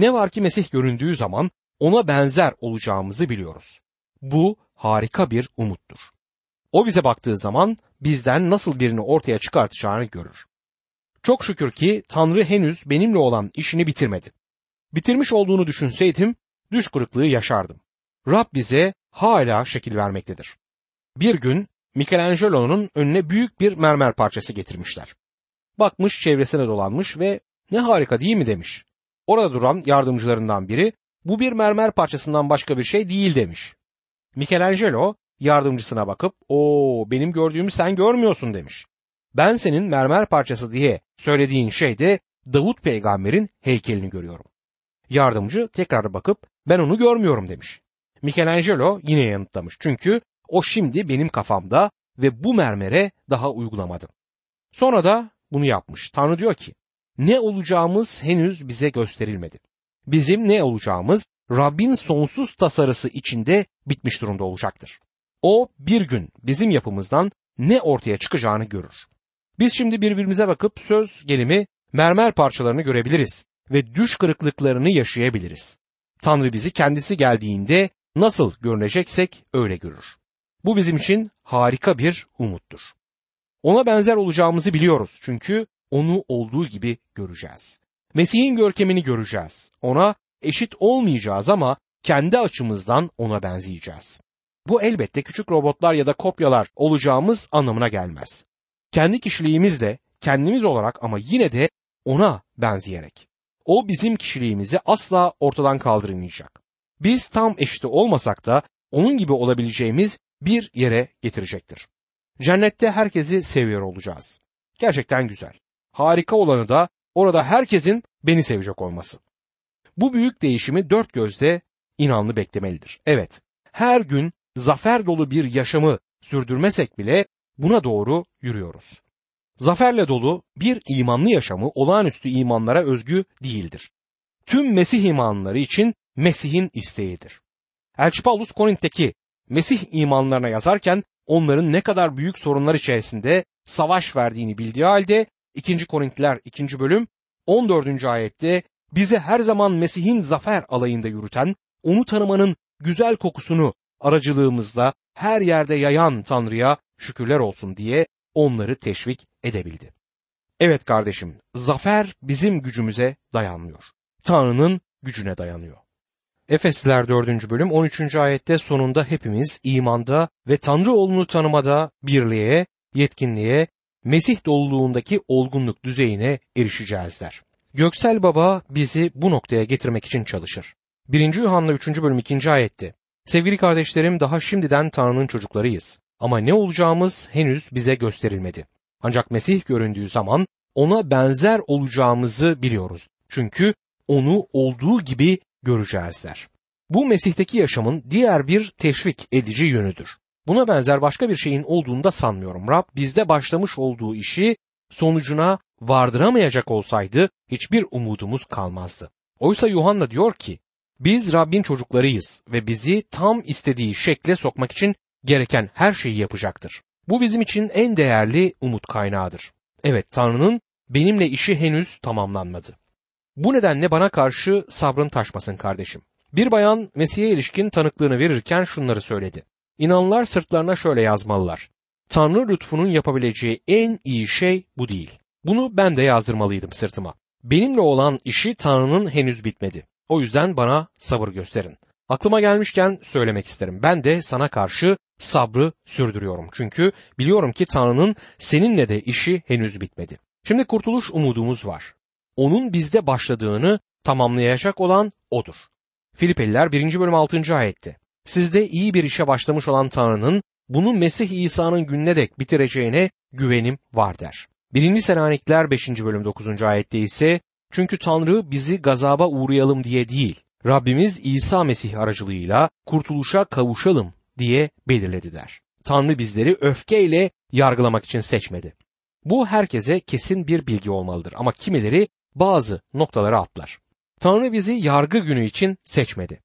Ne var ki Mesih göründüğü zaman ona benzer olacağımızı biliyoruz. Bu harika bir umuttur. O bize baktığı zaman bizden nasıl birini ortaya çıkartacağını görür. Çok şükür ki Tanrı henüz benimle olan işini bitirmedi. Bitirmiş olduğunu düşünseydim düş kırıklığı yaşardım. Rab bize hala şekil vermektedir. Bir gün Michelangelo'nun önüne büyük bir mermer parçası getirmişler. Bakmış çevresine dolanmış ve ne harika değil mi demiş. Orada duran yardımcılarından biri bu bir mermer parçasından başka bir şey değil demiş. Michelangelo yardımcısına bakıp o benim gördüğümü sen görmüyorsun demiş. Ben senin mermer parçası diye söylediğin şeyde Davut peygamberin heykelini görüyorum. Yardımcı tekrar bakıp ben onu görmüyorum demiş. Michelangelo yine yanıtlamış çünkü o şimdi benim kafamda ve bu mermere daha uygulamadım. Sonra da bunu yapmış. Tanrı diyor ki ne olacağımız henüz bize gösterilmedi. Bizim ne olacağımız Rabbin sonsuz tasarısı içinde bitmiş durumda olacaktır. O bir gün bizim yapımızdan ne ortaya çıkacağını görür. Biz şimdi birbirimize bakıp söz gelimi mermer parçalarını görebiliriz ve düş kırıklıklarını yaşayabiliriz. Tanrı bizi kendisi geldiğinde nasıl görüneceksek öyle görür. Bu bizim için harika bir umuttur. Ona benzer olacağımızı biliyoruz çünkü onu olduğu gibi göreceğiz. Mesih'in görkemini göreceğiz. Ona eşit olmayacağız ama kendi açımızdan ona benzeyeceğiz. Bu elbette küçük robotlar ya da kopyalar olacağımız anlamına gelmez. Kendi kişiliğimizle kendimiz olarak ama yine de ona benzeyerek. O bizim kişiliğimizi asla ortadan kaldırmayacak. Biz tam eşit olmasak da onun gibi olabileceğimiz bir yere getirecektir. Cennette herkesi seviyor olacağız. Gerçekten güzel. Harika olanı da orada herkesin beni sevecek olması. Bu büyük değişimi dört gözle inanlı beklemelidir. Evet, her gün zafer dolu bir yaşamı sürdürmesek bile buna doğru yürüyoruz. Zaferle dolu bir imanlı yaşamı olağanüstü imanlara özgü değildir. Tüm Mesih imanları için Mesih'in isteğidir. Elçi Paulus Korint'teki Mesih imanlarına yazarken onların ne kadar büyük sorunlar içerisinde savaş verdiğini bildiği halde 2. Korintliler 2. bölüm 14. ayette bizi her zaman Mesih'in zafer alayında yürüten, onu tanımanın güzel kokusunu aracılığımızla her yerde yayan Tanrı'ya şükürler olsun diye onları teşvik edebildi. Evet kardeşim, zafer bizim gücümüze dayanmıyor. Tanrı'nın gücüne dayanıyor. Efesliler 4. bölüm 13. ayette sonunda hepimiz imanda ve Tanrı oğlunu tanımada birliğe, yetkinliğe, Mesih doluluğundaki olgunluk düzeyine erişeceğiz der. Göksel Baba bizi bu noktaya getirmek için çalışır. 1. Yuhanna 3. bölüm 2. ayette Sevgili kardeşlerim daha şimdiden Tanrı'nın çocuklarıyız ama ne olacağımız henüz bize gösterilmedi. Ancak Mesih göründüğü zaman ona benzer olacağımızı biliyoruz. Çünkü onu olduğu gibi göreceğiz der. Bu Mesih'teki yaşamın diğer bir teşvik edici yönüdür. Buna benzer başka bir şeyin olduğunu da sanmıyorum. Rab bizde başlamış olduğu işi sonucuna vardıramayacak olsaydı hiçbir umudumuz kalmazdı. Oysa Yuhanna diyor ki biz Rabbin çocuklarıyız ve bizi tam istediği şekle sokmak için gereken her şeyi yapacaktır. Bu bizim için en değerli umut kaynağıdır. Evet Tanrı'nın benimle işi henüz tamamlanmadı. Bu nedenle bana karşı sabrın taşmasın kardeşim. Bir bayan Mesih'e ilişkin tanıklığını verirken şunları söyledi. İnanlar sırtlarına şöyle yazmalılar. Tanrı lütfunun yapabileceği en iyi şey bu değil. Bunu ben de yazdırmalıydım sırtıma. Benimle olan işi Tanrı'nın henüz bitmedi. O yüzden bana sabır gösterin. Aklıma gelmişken söylemek isterim. Ben de sana karşı sabrı sürdürüyorum. Çünkü biliyorum ki Tanrı'nın seninle de işi henüz bitmedi. Şimdi kurtuluş umudumuz var. Onun bizde başladığını tamamlayacak olan odur. Filipeliler 1. bölüm 6. ayette. Sizde iyi bir işe başlamış olan Tanrı'nın bunu Mesih İsa'nın gününe dek bitireceğine güvenim var der. 1. Selanikler 5. bölüm 9. ayette ise çünkü Tanrı bizi gazaba uğrayalım diye değil, Rabbimiz İsa Mesih aracılığıyla kurtuluşa kavuşalım diye belirledi der. Tanrı bizleri öfkeyle yargılamak için seçmedi. Bu herkese kesin bir bilgi olmalıdır ama kimileri bazı noktaları atlar. Tanrı bizi yargı günü için seçmedi.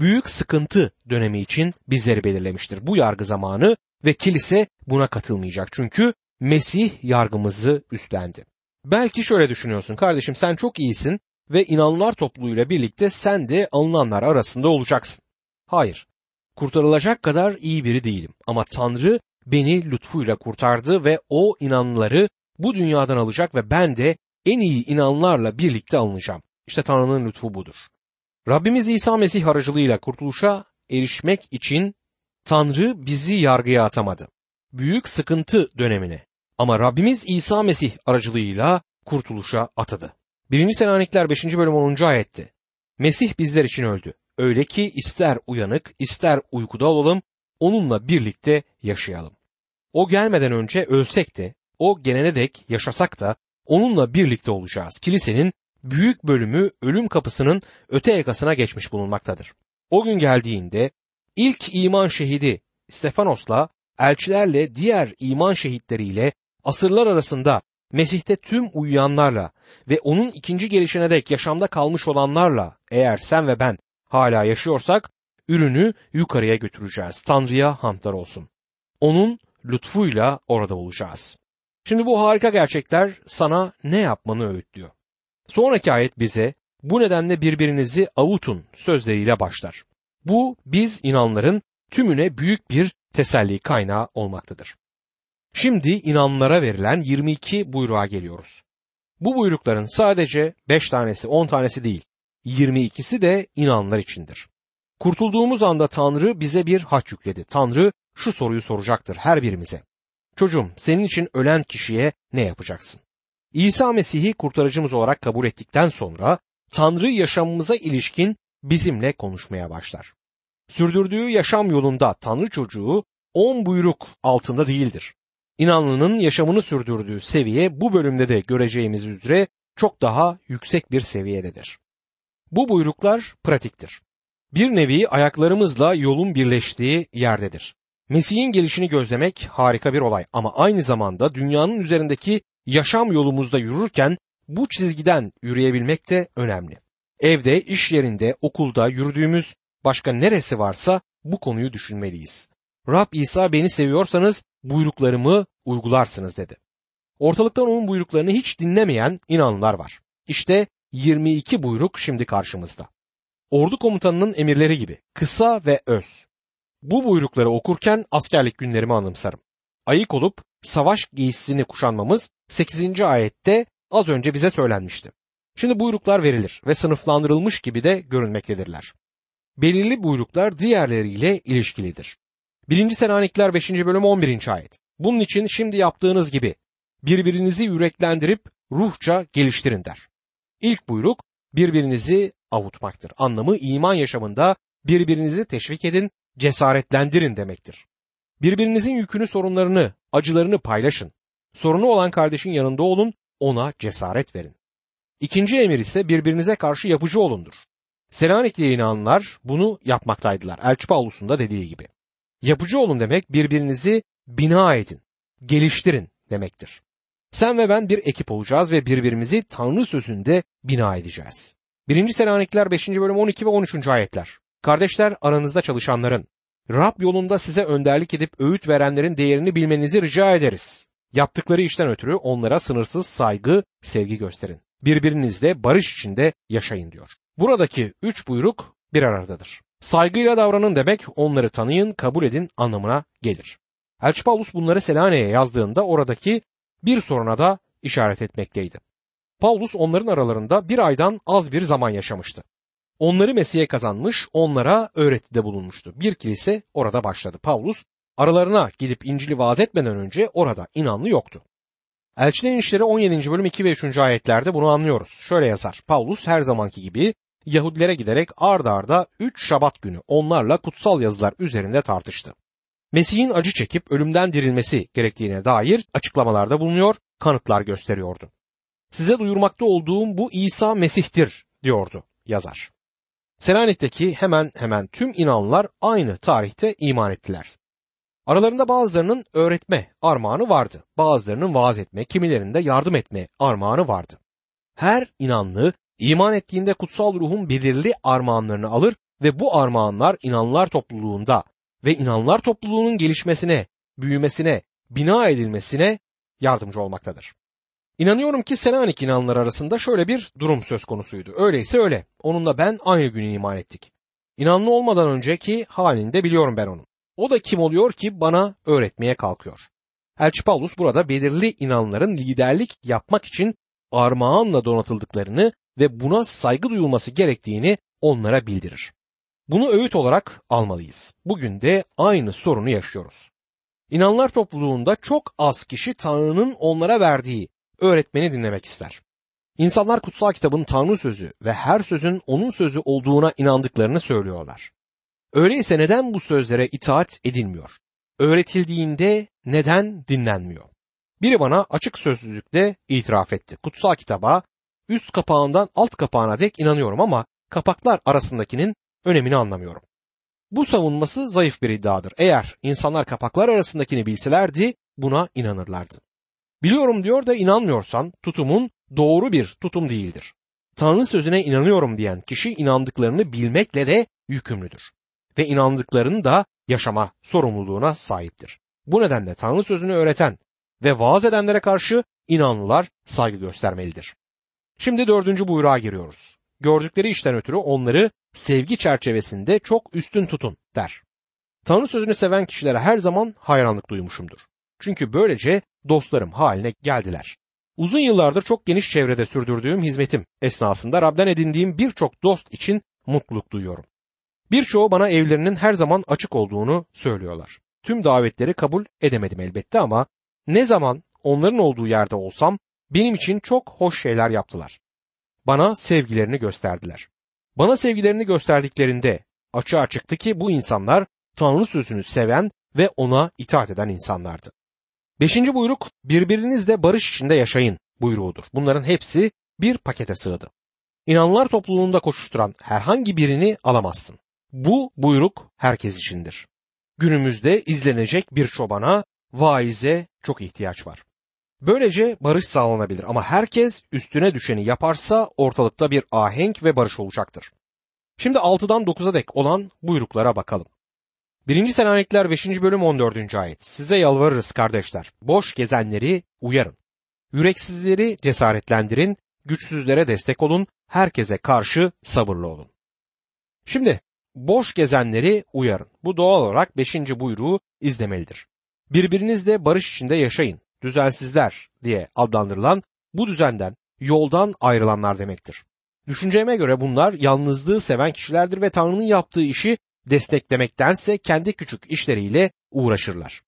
Büyük sıkıntı dönemi için bizleri belirlemiştir. Bu yargı zamanı ve kilise buna katılmayacak. Çünkü Mesih yargımızı üstlendi. Belki şöyle düşünüyorsun kardeşim sen çok iyisin ve inanlar topluluğuyla birlikte sen de alınanlar arasında olacaksın. Hayır, kurtarılacak kadar iyi biri değilim ama Tanrı beni lütfuyla kurtardı ve o inanları bu dünyadan alacak ve ben de en iyi inanlarla birlikte alınacağım. İşte Tanrı'nın lütfu budur. Rabbimiz İsa Mesih aracılığıyla kurtuluşa erişmek için Tanrı bizi yargıya atamadı. Büyük sıkıntı dönemine ama Rabbimiz İsa Mesih aracılığıyla kurtuluşa atadı. 1. Selanikler 5. bölüm 10. ayette Mesih bizler için öldü. Öyle ki ister uyanık ister uykuda olalım onunla birlikte yaşayalım. O gelmeden önce ölsek de o gelene dek yaşasak da onunla birlikte olacağız. Kilisenin büyük bölümü ölüm kapısının öte yakasına geçmiş bulunmaktadır. O gün geldiğinde ilk iman şehidi Stefanos'la elçilerle diğer iman şehitleriyle asırlar arasında Mesih'te tüm uyuyanlarla ve onun ikinci gelişine dek yaşamda kalmış olanlarla eğer sen ve ben hala yaşıyorsak ürünü yukarıya götüreceğiz. Tanrı'ya hamdlar olsun. Onun lütfuyla orada olacağız. Şimdi bu harika gerçekler sana ne yapmanı öğütlüyor. Sonraki ayet bize bu nedenle birbirinizi avutun sözleriyle başlar. Bu biz inanların tümüne büyük bir teselli kaynağı olmaktadır. Şimdi inanlara verilen 22 buyruğa geliyoruz. Bu buyrukların sadece 5 tanesi 10 tanesi değil 22'si de inanlar içindir. Kurtulduğumuz anda Tanrı bize bir haç yükledi. Tanrı şu soruyu soracaktır her birimize. Çocuğum senin için ölen kişiye ne yapacaksın? İsa Mesih'i kurtarıcımız olarak kabul ettikten sonra Tanrı yaşamımıza ilişkin bizimle konuşmaya başlar. Sürdürdüğü yaşam yolunda Tanrı çocuğu on buyruk altında değildir. İnanlının yaşamını sürdürdüğü seviye bu bölümde de göreceğimiz üzere çok daha yüksek bir seviyededir. Bu buyruklar pratiktir. Bir nevi ayaklarımızla yolun birleştiği yerdedir. Mesih'in gelişini gözlemek harika bir olay ama aynı zamanda dünyanın üzerindeki yaşam yolumuzda yürürken bu çizgiden yürüyebilmek de önemli. Evde, iş yerinde, okulda yürüdüğümüz başka neresi varsa bu konuyu düşünmeliyiz. Rab İsa beni seviyorsanız buyruklarımı uygularsınız dedi. Ortalıktan onun buyruklarını hiç dinlemeyen inanlılar var. İşte 22 buyruk şimdi karşımızda. Ordu komutanının emirleri gibi kısa ve öz. Bu buyrukları okurken askerlik günlerimi anımsarım. Ayık olup savaş giysisini kuşanmamız 8. ayette az önce bize söylenmişti. Şimdi buyruklar verilir ve sınıflandırılmış gibi de görünmektedirler. Belirli buyruklar diğerleriyle ilişkilidir. 1. Selanikler 5. bölüm 11. ayet. Bunun için şimdi yaptığınız gibi birbirinizi yüreklendirip ruhça geliştirin der. İlk buyruk birbirinizi avutmaktır. Anlamı iman yaşamında birbirinizi teşvik edin, cesaretlendirin demektir. Birbirinizin yükünü, sorunlarını, acılarını paylaşın. Sorunu olan kardeşin yanında olun, ona cesaret verin. İkinci emir ise birbirinize karşı yapıcı olundur. Selanikli inananlar bunu yapmaktaydılar. Elçi Paulus'un da dediği gibi. Yapıcı olun demek birbirinizi bina edin, geliştirin demektir. Sen ve ben bir ekip olacağız ve birbirimizi Tanrı sözünde bina edeceğiz. 1. Selanikler 5. bölüm 12 ve 13. ayetler. Kardeşler aranızda çalışanların, Rab yolunda size önderlik edip öğüt verenlerin değerini bilmenizi rica ederiz. Yaptıkları işten ötürü onlara sınırsız saygı, sevgi gösterin. Birbirinizle barış içinde yaşayın diyor. Buradaki üç buyruk bir aradadır. Saygıyla davranın demek onları tanıyın, kabul edin anlamına gelir. Elçi Paulus bunları Selanik'e yazdığında oradaki bir soruna da işaret etmekteydi. Paulus onların aralarında bir aydan az bir zaman yaşamıştı. Onları Mesih'e kazanmış, onlara öğretide bulunmuştu. Bir kilise orada başladı. Paulus aralarına gidip İncil'i vaaz etmeden önce orada inanlı yoktu. Elçilerin İşleri 17. bölüm 2 ve 3. ayetlerde bunu anlıyoruz. Şöyle yazar. Paulus her zamanki gibi Yahudilere giderek ard arda 3 şabat günü onlarla kutsal yazılar üzerinde tartıştı. Mesih'in acı çekip ölümden dirilmesi gerektiğine dair açıklamalarda bulunuyor, kanıtlar gösteriyordu. Size duyurmakta olduğum bu İsa Mesih'tir diyordu yazar. Selanik'teki hemen hemen tüm inanlılar aynı tarihte iman ettiler. Aralarında bazılarının öğretme armağanı vardı. Bazılarının vaaz etme, kimilerinde yardım etme armağanı vardı. Her inanlı iman ettiğinde kutsal ruhun belirli armağanlarını alır ve bu armağanlar inanlar topluluğunda ve inanlar topluluğunun gelişmesine, büyümesine, bina edilmesine yardımcı olmaktadır. İnanıyorum ki Selanik inanlar arasında şöyle bir durum söz konusuydu. Öyleyse öyle. Onunla ben aynı gün iman ettik. İnanlı olmadan önceki halini de biliyorum ben onun. O da kim oluyor ki bana öğretmeye kalkıyor. Elçi Paulus burada belirli inanların liderlik yapmak için armağanla donatıldıklarını ve buna saygı duyulması gerektiğini onlara bildirir. Bunu öğüt olarak almalıyız. Bugün de aynı sorunu yaşıyoruz. İnanlar topluluğunda çok az kişi Tanrı'nın onlara verdiği öğretmeni dinlemek ister. İnsanlar kutsal kitabın Tanrı sözü ve her sözün onun sözü olduğuna inandıklarını söylüyorlar. Öyleyse neden bu sözlere itaat edilmiyor? Öğretildiğinde neden dinlenmiyor? Biri bana açık sözlülükte itiraf etti. Kutsal kitaba üst kapağından alt kapağına dek inanıyorum ama kapaklar arasındakinin önemini anlamıyorum. Bu savunması zayıf bir iddiadır. Eğer insanlar kapaklar arasındakini bilselerdi buna inanırlardı. Biliyorum diyor da inanmıyorsan tutumun doğru bir tutum değildir. Tanrı sözüne inanıyorum diyen kişi inandıklarını bilmekle de yükümlüdür. Ve inandıklarını da yaşama sorumluluğuna sahiptir. Bu nedenle Tanrı sözünü öğreten ve vaaz edenlere karşı inanlılar saygı göstermelidir. Şimdi dördüncü buyruğa giriyoruz. Gördükleri işten ötürü onları sevgi çerçevesinde çok üstün tutun der. Tanrı sözünü seven kişilere her zaman hayranlık duymuşumdur. Çünkü böylece dostlarım haline geldiler. Uzun yıllardır çok geniş çevrede sürdürdüğüm hizmetim esnasında Rab'den edindiğim birçok dost için mutluluk duyuyorum. Birçoğu bana evlerinin her zaman açık olduğunu söylüyorlar. Tüm davetleri kabul edemedim elbette ama ne zaman onların olduğu yerde olsam benim için çok hoş şeyler yaptılar. Bana sevgilerini gösterdiler. Bana sevgilerini gösterdiklerinde açığa çıktı ki bu insanlar Tanrı sözünü seven ve ona itaat eden insanlardı. Beşinci buyruk birbirinizle barış içinde yaşayın buyruğudur. Bunların hepsi bir pakete sığdı. İnanlar topluluğunda koşuşturan herhangi birini alamazsın. Bu buyruk herkes içindir. Günümüzde izlenecek bir çobana, vaize çok ihtiyaç var. Böylece barış sağlanabilir ama herkes üstüne düşeni yaparsa ortalıkta bir ahenk ve barış olacaktır. Şimdi 6'dan 9'a dek olan buyruklara bakalım. 1. Selanikler 5. bölüm 14. ayet. Size yalvarırız kardeşler. Boş gezenleri uyarın. Yüreksizleri cesaretlendirin, güçsüzlere destek olun, herkese karşı sabırlı olun. Şimdi boş gezenleri uyarın. Bu doğal olarak 5. buyruğu izlemelidir. Birbirinizle barış içinde yaşayın. Düzensizler diye adlandırılan bu düzenden yoldan ayrılanlar demektir. Düşünceme göre bunlar yalnızlığı seven kişilerdir ve Tanrı'nın yaptığı işi desteklemektense kendi küçük işleriyle uğraşırlar.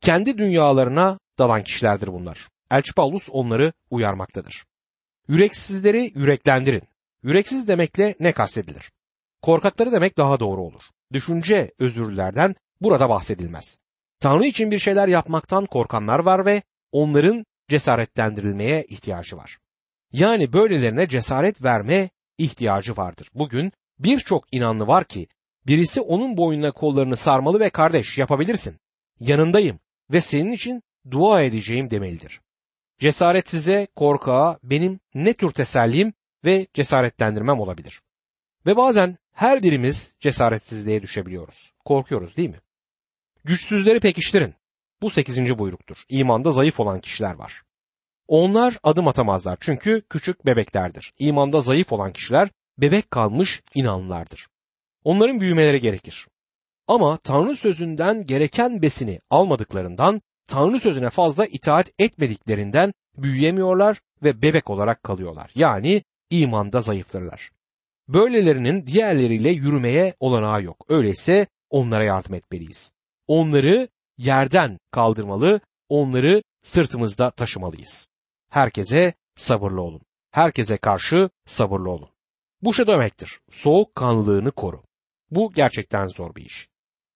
Kendi dünyalarına dalan kişilerdir bunlar. Elçi Paulus onları uyarmaktadır. Yüreksizleri yüreklendirin. Yüreksiz demekle ne kastedilir? Korkakları demek daha doğru olur. Düşünce özürlülerden burada bahsedilmez. Tanrı için bir şeyler yapmaktan korkanlar var ve onların cesaretlendirilmeye ihtiyacı var. Yani böylelerine cesaret verme ihtiyacı vardır. Bugün birçok inanlı var ki birisi onun boynuna kollarını sarmalı ve kardeş yapabilirsin. Yanındayım ve senin için dua edeceğim demelidir. Cesaret size korkağa benim ne tür tesellim ve cesaretlendirmem olabilir. Ve bazen her birimiz cesaretsizliğe düşebiliyoruz. Korkuyoruz değil mi? Güçsüzleri pekiştirin. Bu sekizinci buyruktur. İmanda zayıf olan kişiler var. Onlar adım atamazlar çünkü küçük bebeklerdir. İmanda zayıf olan kişiler bebek kalmış inanlılardır. Onların büyümeleri gerekir. Ama Tanrı sözünden gereken besini almadıklarından, Tanrı sözüne fazla itaat etmediklerinden büyüyemiyorlar ve bebek olarak kalıyorlar. Yani imanda zayıftırlar. Böylelerinin diğerleriyle yürümeye olanağı yok. Öyleyse onlara yardım etmeliyiz. Onları yerden kaldırmalı, onları sırtımızda taşımalıyız. Herkese sabırlı olun. Herkese karşı sabırlı olun. Bu şu demektir. Soğuk kanlılığını koru. Bu gerçekten zor bir iş.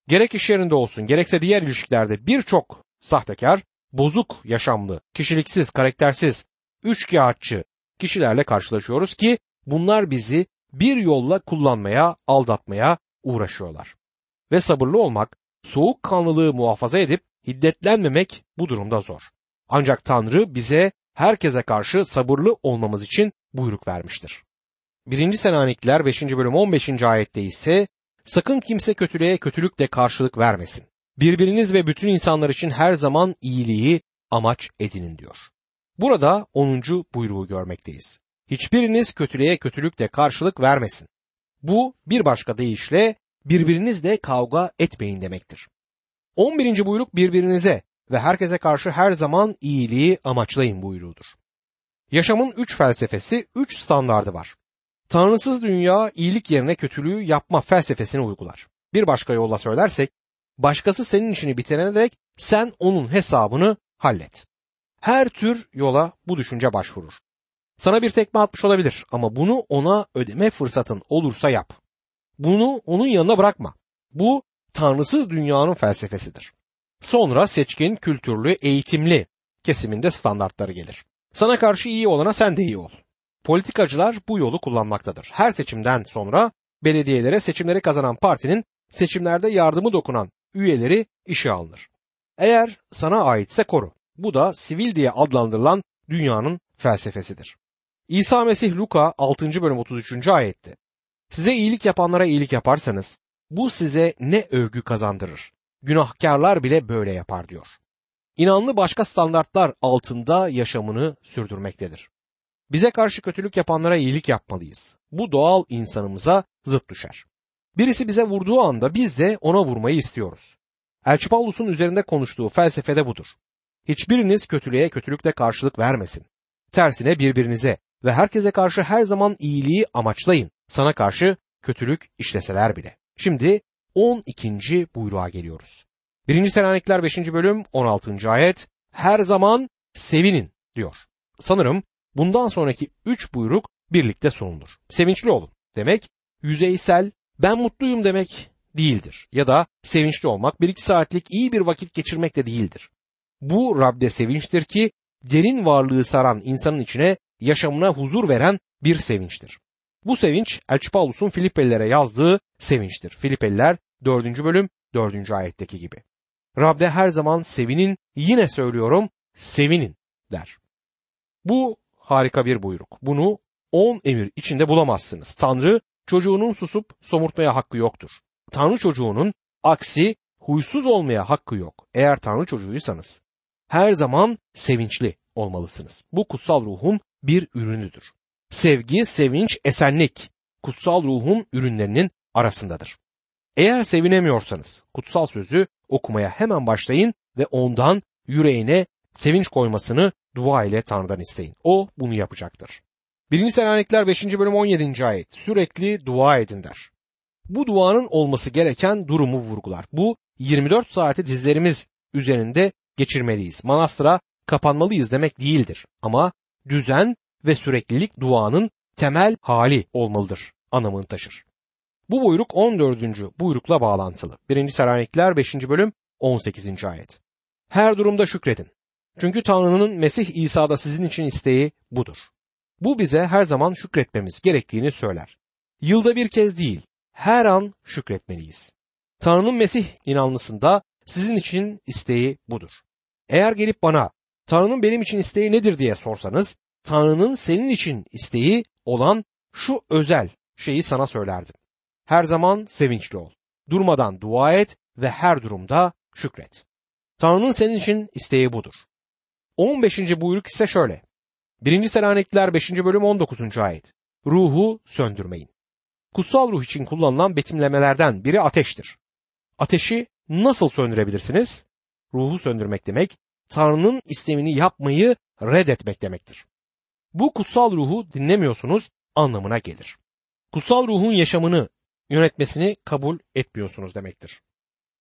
Gerek iş yerinde olsun gerekse diğer ilişkilerde birçok sahtekar, bozuk yaşamlı, kişiliksiz, karaktersiz, üçkağıtçı kişilerle karşılaşıyoruz ki bunlar bizi bir yolla kullanmaya, aldatmaya uğraşıyorlar. Ve sabırlı olmak, soğukkanlılığı muhafaza edip hiddetlenmemek bu durumda zor. Ancak Tanrı bize herkese karşı sabırlı olmamız için buyruk vermiştir. 1. Selanikliler 5. bölüm 15. ayette ise sakın kimse kötülüğe kötülükle karşılık vermesin. Birbiriniz ve bütün insanlar için her zaman iyiliği amaç edinin diyor. Burada 10. buyruğu görmekteyiz. Hiçbiriniz kötülüğe kötülükle karşılık vermesin. Bu bir başka deyişle birbirinizle kavga etmeyin demektir. 11. buyruk birbirinize ve herkese karşı her zaman iyiliği amaçlayın buyruğudur. Yaşamın üç felsefesi, üç standardı var. Tanrısız dünya iyilik yerine kötülüğü yapma felsefesini uygular. Bir başka yolla söylersek, başkası senin işini bitirene dek sen onun hesabını hallet. Her tür yola bu düşünce başvurur. Sana bir tekme atmış olabilir ama bunu ona ödeme fırsatın olursa yap. Bunu onun yanına bırakma. Bu tanrısız dünyanın felsefesidir. Sonra seçkin, kültürlü, eğitimli kesiminde standartları gelir. Sana karşı iyi olana sen de iyi ol. Politikacılar bu yolu kullanmaktadır. Her seçimden sonra belediyelere seçimleri kazanan partinin seçimlerde yardımı dokunan üyeleri işe alınır. Eğer sana aitse koru. Bu da sivil diye adlandırılan dünyanın felsefesidir. İsa Mesih Luka 6. bölüm 33. ayette. Size iyilik yapanlara iyilik yaparsanız bu size ne övgü kazandırır. Günahkarlar bile böyle yapar diyor. İnanlı başka standartlar altında yaşamını sürdürmektedir. Bize karşı kötülük yapanlara iyilik yapmalıyız. Bu doğal insanımıza zıt düşer. Birisi bize vurduğu anda biz de ona vurmayı istiyoruz. Elçi Paulus'un üzerinde konuştuğu felsefede budur. Hiçbiriniz kötülüğe kötülükle karşılık vermesin. Tersine birbirinize ve herkese karşı her zaman iyiliği amaçlayın. Sana karşı kötülük işleseler bile. Şimdi 12. buyruğa geliyoruz. 1. Selanikler 5. bölüm 16. ayet her zaman sevinin diyor. Sanırım bundan sonraki 3 buyruk birlikte sunulur. Sevinçli olun demek yüzeysel ben mutluyum demek değildir. Ya da sevinçli olmak bir iki saatlik iyi bir vakit geçirmek de değildir. Bu Rab'de sevinçtir ki derin varlığı saran insanın içine yaşamına huzur veren bir sevinçtir. Bu sevinç Elçi Paulus'un Filipelilere yazdığı sevinçtir. Filipeliler 4. bölüm 4. ayetteki gibi. Rab'de her zaman sevinin, yine söylüyorum sevinin der. Bu harika bir buyruk. Bunu 10 emir içinde bulamazsınız. Tanrı çocuğunun susup somurtmaya hakkı yoktur. Tanrı çocuğunun aksi huysuz olmaya hakkı yok. Eğer Tanrı çocuğuysanız her zaman sevinçli olmalısınız. Bu kutsal ruhun bir ürünüdür. Sevgi, sevinç, esenlik kutsal ruhun ürünlerinin arasındadır. Eğer sevinemiyorsanız kutsal sözü okumaya hemen başlayın ve ondan yüreğine sevinç koymasını dua ile Tanrı'dan isteyin. O bunu yapacaktır. 1. Selanikler 5. bölüm 17. ayet sürekli dua edin der. Bu duanın olması gereken durumu vurgular. Bu 24 saati dizlerimiz üzerinde geçirmeliyiz. Manastıra kapanmalıyız demek değildir. Ama düzen ve süreklilik duanın temel hali olmalıdır anlamını taşır. Bu buyruk 14. buyrukla bağlantılı. 1. Selanikler 5. bölüm 18. ayet. Her durumda şükredin. Çünkü Tanrı'nın Mesih İsa'da sizin için isteği budur. Bu bize her zaman şükretmemiz gerektiğini söyler. Yılda bir kez değil, her an şükretmeliyiz. Tanrı'nın Mesih inanlısında sizin için isteği budur. Eğer gelip bana Tanrı'nın benim için isteği nedir diye sorsanız, Tanrı'nın senin için isteği olan şu özel şeyi sana söylerdim. Her zaman sevinçli ol. Durmadan dua et ve her durumda şükret. Tanrı'nın senin için isteği budur. 15. buyruk ise şöyle. 1. Selanikliler 5. bölüm 19. ayet. Ruhu söndürmeyin. Kutsal ruh için kullanılan betimlemelerden biri ateştir. Ateşi nasıl söndürebilirsiniz? Ruhu söndürmek demek, Tanrı'nın istemini yapmayı reddetmek demektir. Bu kutsal ruhu dinlemiyorsunuz anlamına gelir. Kutsal ruhun yaşamını yönetmesini kabul etmiyorsunuz demektir.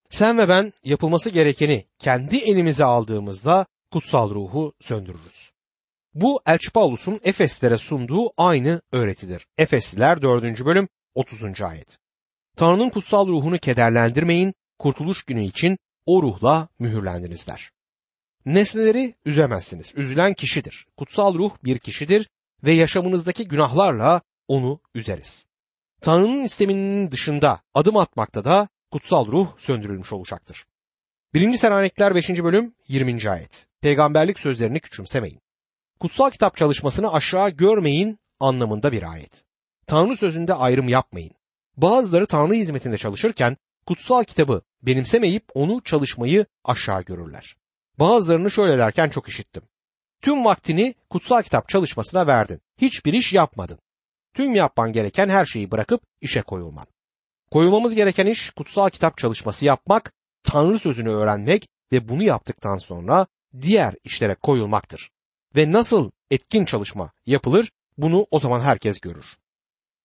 Sen ve ben yapılması gerekeni kendi elimize aldığımızda kutsal ruhu söndürürüz. Bu Elçi Paulus'un Efeslere sunduğu aynı öğretidir. Efesliler 4. bölüm 30. ayet. Tanrı'nın kutsal ruhunu kederlendirmeyin, kurtuluş günü için o ruhla mühürlendiniz der. Nesneleri üzemezsiniz. Üzülen kişidir. Kutsal ruh bir kişidir ve yaşamınızdaki günahlarla onu üzeriz. Tanrı'nın isteminin dışında adım atmakta da kutsal ruh söndürülmüş olacaktır. 1. Selanikler 5. bölüm 20. ayet. Peygamberlik sözlerini küçümsemeyin. Kutsal kitap çalışmasını aşağı görmeyin anlamında bir ayet. Tanrı sözünde ayrım yapmayın. Bazıları Tanrı hizmetinde çalışırken kutsal kitabı benimsemeyip onu çalışmayı aşağı görürler. Bazılarını şöyle derken çok işittim. Tüm vaktini kutsal kitap çalışmasına verdin. Hiçbir iş yapmadın. Tüm yapman gereken her şeyi bırakıp işe koyulman. Koyulmamız gereken iş kutsal kitap çalışması yapmak, Tanrı sözünü öğrenmek ve bunu yaptıktan sonra diğer işlere koyulmaktır. Ve nasıl etkin çalışma yapılır bunu o zaman herkes görür.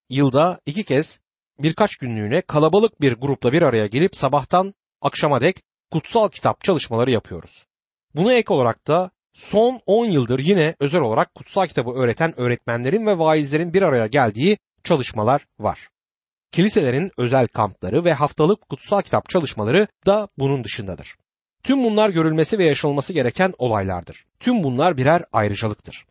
Yılda iki kez birkaç günlüğüne kalabalık bir grupla bir araya gelip sabahtan akşama dek kutsal kitap çalışmaları yapıyoruz. Buna ek olarak da son 10 yıldır yine özel olarak kutsal kitabı öğreten öğretmenlerin ve vaizlerin bir araya geldiği çalışmalar var. Kiliselerin özel kampları ve haftalık kutsal kitap çalışmaları da bunun dışındadır. Tüm bunlar görülmesi ve yaşanılması gereken olaylardır. Tüm bunlar birer ayrıcalıktır.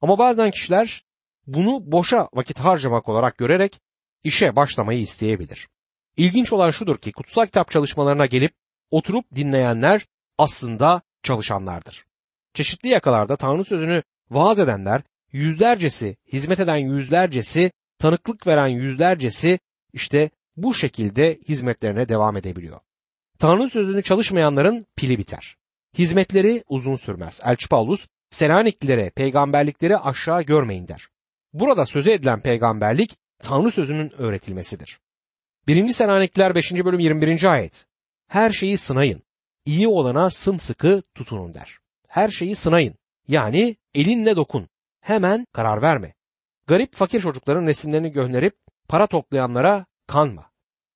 Ama bazen kişiler bunu boşa vakit harcamak olarak görerek işe başlamayı isteyebilir. İlginç olan şudur ki kutsal kitap çalışmalarına gelip oturup dinleyenler aslında çalışanlardır. Çeşitli yakalarda Tanrı sözünü vaaz edenler yüzlercesi, hizmet eden yüzlercesi, tanıklık veren yüzlercesi işte bu şekilde hizmetlerine devam edebiliyor. Tanrı sözünü çalışmayanların pili biter. Hizmetleri uzun sürmez. Elçi Paulus Selaniklilere peygamberlikleri aşağı görmeyin der. Burada söze edilen peygamberlik Tanrı sözünün öğretilmesidir. 1. Selanikliler 5. bölüm 21. ayet. Her şeyi sınayın. İyi olana sımsıkı tutunun der. Her şeyi sınayın. Yani elinle dokun. Hemen karar verme. Garip fakir çocukların resimlerini gönderip para toplayanlara kanma.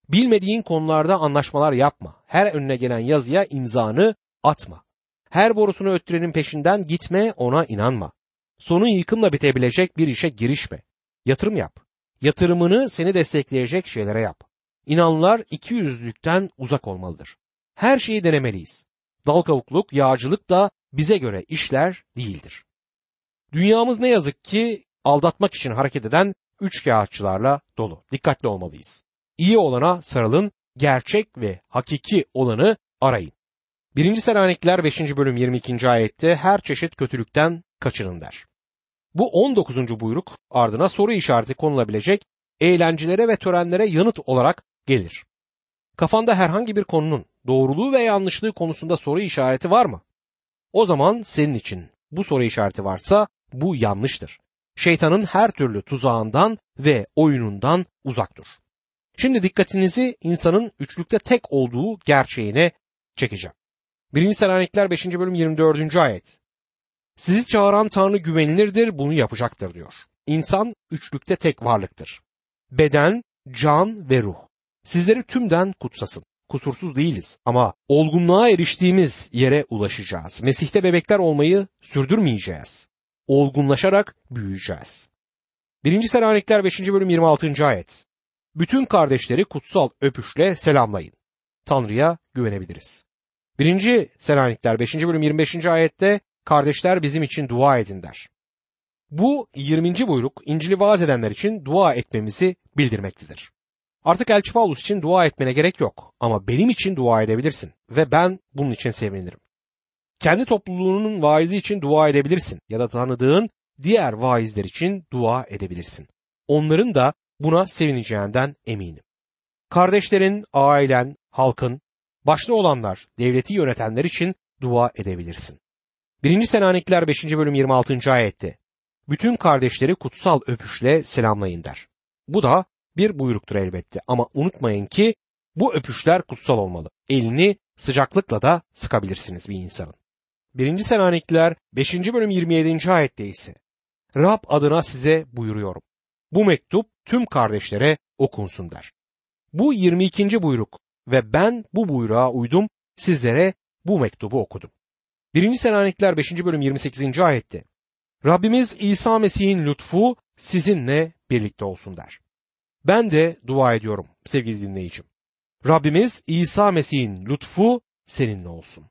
Bilmediğin konularda anlaşmalar yapma. Her önüne gelen yazıya imzanı atma. Her borusunu öttürenin peşinden gitme, ona inanma. Sonu yıkımla bitebilecek bir işe girişme. Yatırım yap. Yatırımını seni destekleyecek şeylere yap. İnanlar iki yüzlülükten uzak olmalıdır. Her şeyi denemeliyiz. Dal kavukluk, yağcılık da bize göre işler değildir. Dünyamız ne yazık ki aldatmak için hareket eden üç kağıtçılarla dolu. Dikkatli olmalıyız. İyi olana sarılın, gerçek ve hakiki olanı arayın. 1. Selanikliler 5. bölüm 22. ayette her çeşit kötülükten kaçının der. Bu 19. buyruk ardına soru işareti konulabilecek eğlencelere ve törenlere yanıt olarak gelir. Kafanda herhangi bir konunun doğruluğu ve yanlışlığı konusunda soru işareti var mı? O zaman senin için bu soru işareti varsa bu yanlıştır. Şeytanın her türlü tuzağından ve oyunundan uzak dur. Şimdi dikkatinizi insanın üçlükte tek olduğu gerçeğine çekeceğim. 1. Selanikler 5. bölüm 24. ayet. Sizi çağıran Tanrı güvenilirdir, bunu yapacaktır diyor. İnsan üçlükte tek varlıktır. Beden, can ve ruh. Sizleri tümden kutsasın. Kusursuz değiliz ama olgunluğa eriştiğimiz yere ulaşacağız. Mesih'te bebekler olmayı sürdürmeyeceğiz. Olgunlaşarak büyüyeceğiz. 1. Selanikler 5. bölüm 26. ayet. Bütün kardeşleri kutsal öpüşle selamlayın. Tanrı'ya güvenebiliriz. 1. Selanikler 5. bölüm 25. ayette kardeşler bizim için dua edin der. Bu 20. buyruk İncil'i vaaz edenler için dua etmemizi bildirmektedir. Artık Elçi Paulus için dua etmene gerek yok ama benim için dua edebilirsin ve ben bunun için sevinirim. Kendi topluluğunun vaizi için dua edebilirsin ya da tanıdığın diğer vaizler için dua edebilirsin. Onların da buna sevineceğinden eminim. Kardeşlerin, ailen, halkın, başta olanlar, devleti yönetenler için dua edebilirsin. 1. Selanikler 5. bölüm 26. ayette bütün kardeşleri kutsal öpüşle selamlayın der. Bu da bir buyruktur elbette ama unutmayın ki bu öpüşler kutsal olmalı. Elini sıcaklıkla da sıkabilirsiniz bir insanın. 1. Selanikliler 5. bölüm 27. ayette ise Rab adına size buyuruyorum. Bu mektup tüm kardeşlere okunsun der. Bu 22. buyruk ve ben bu buyruğa uydum sizlere bu mektubu okudum. 1. Selanikler 5. bölüm 28. ayette Rabbimiz İsa Mesih'in lütfu sizinle birlikte olsun der. Ben de dua ediyorum sevgili dinleyicim. Rabbimiz İsa Mesih'in lütfu seninle olsun.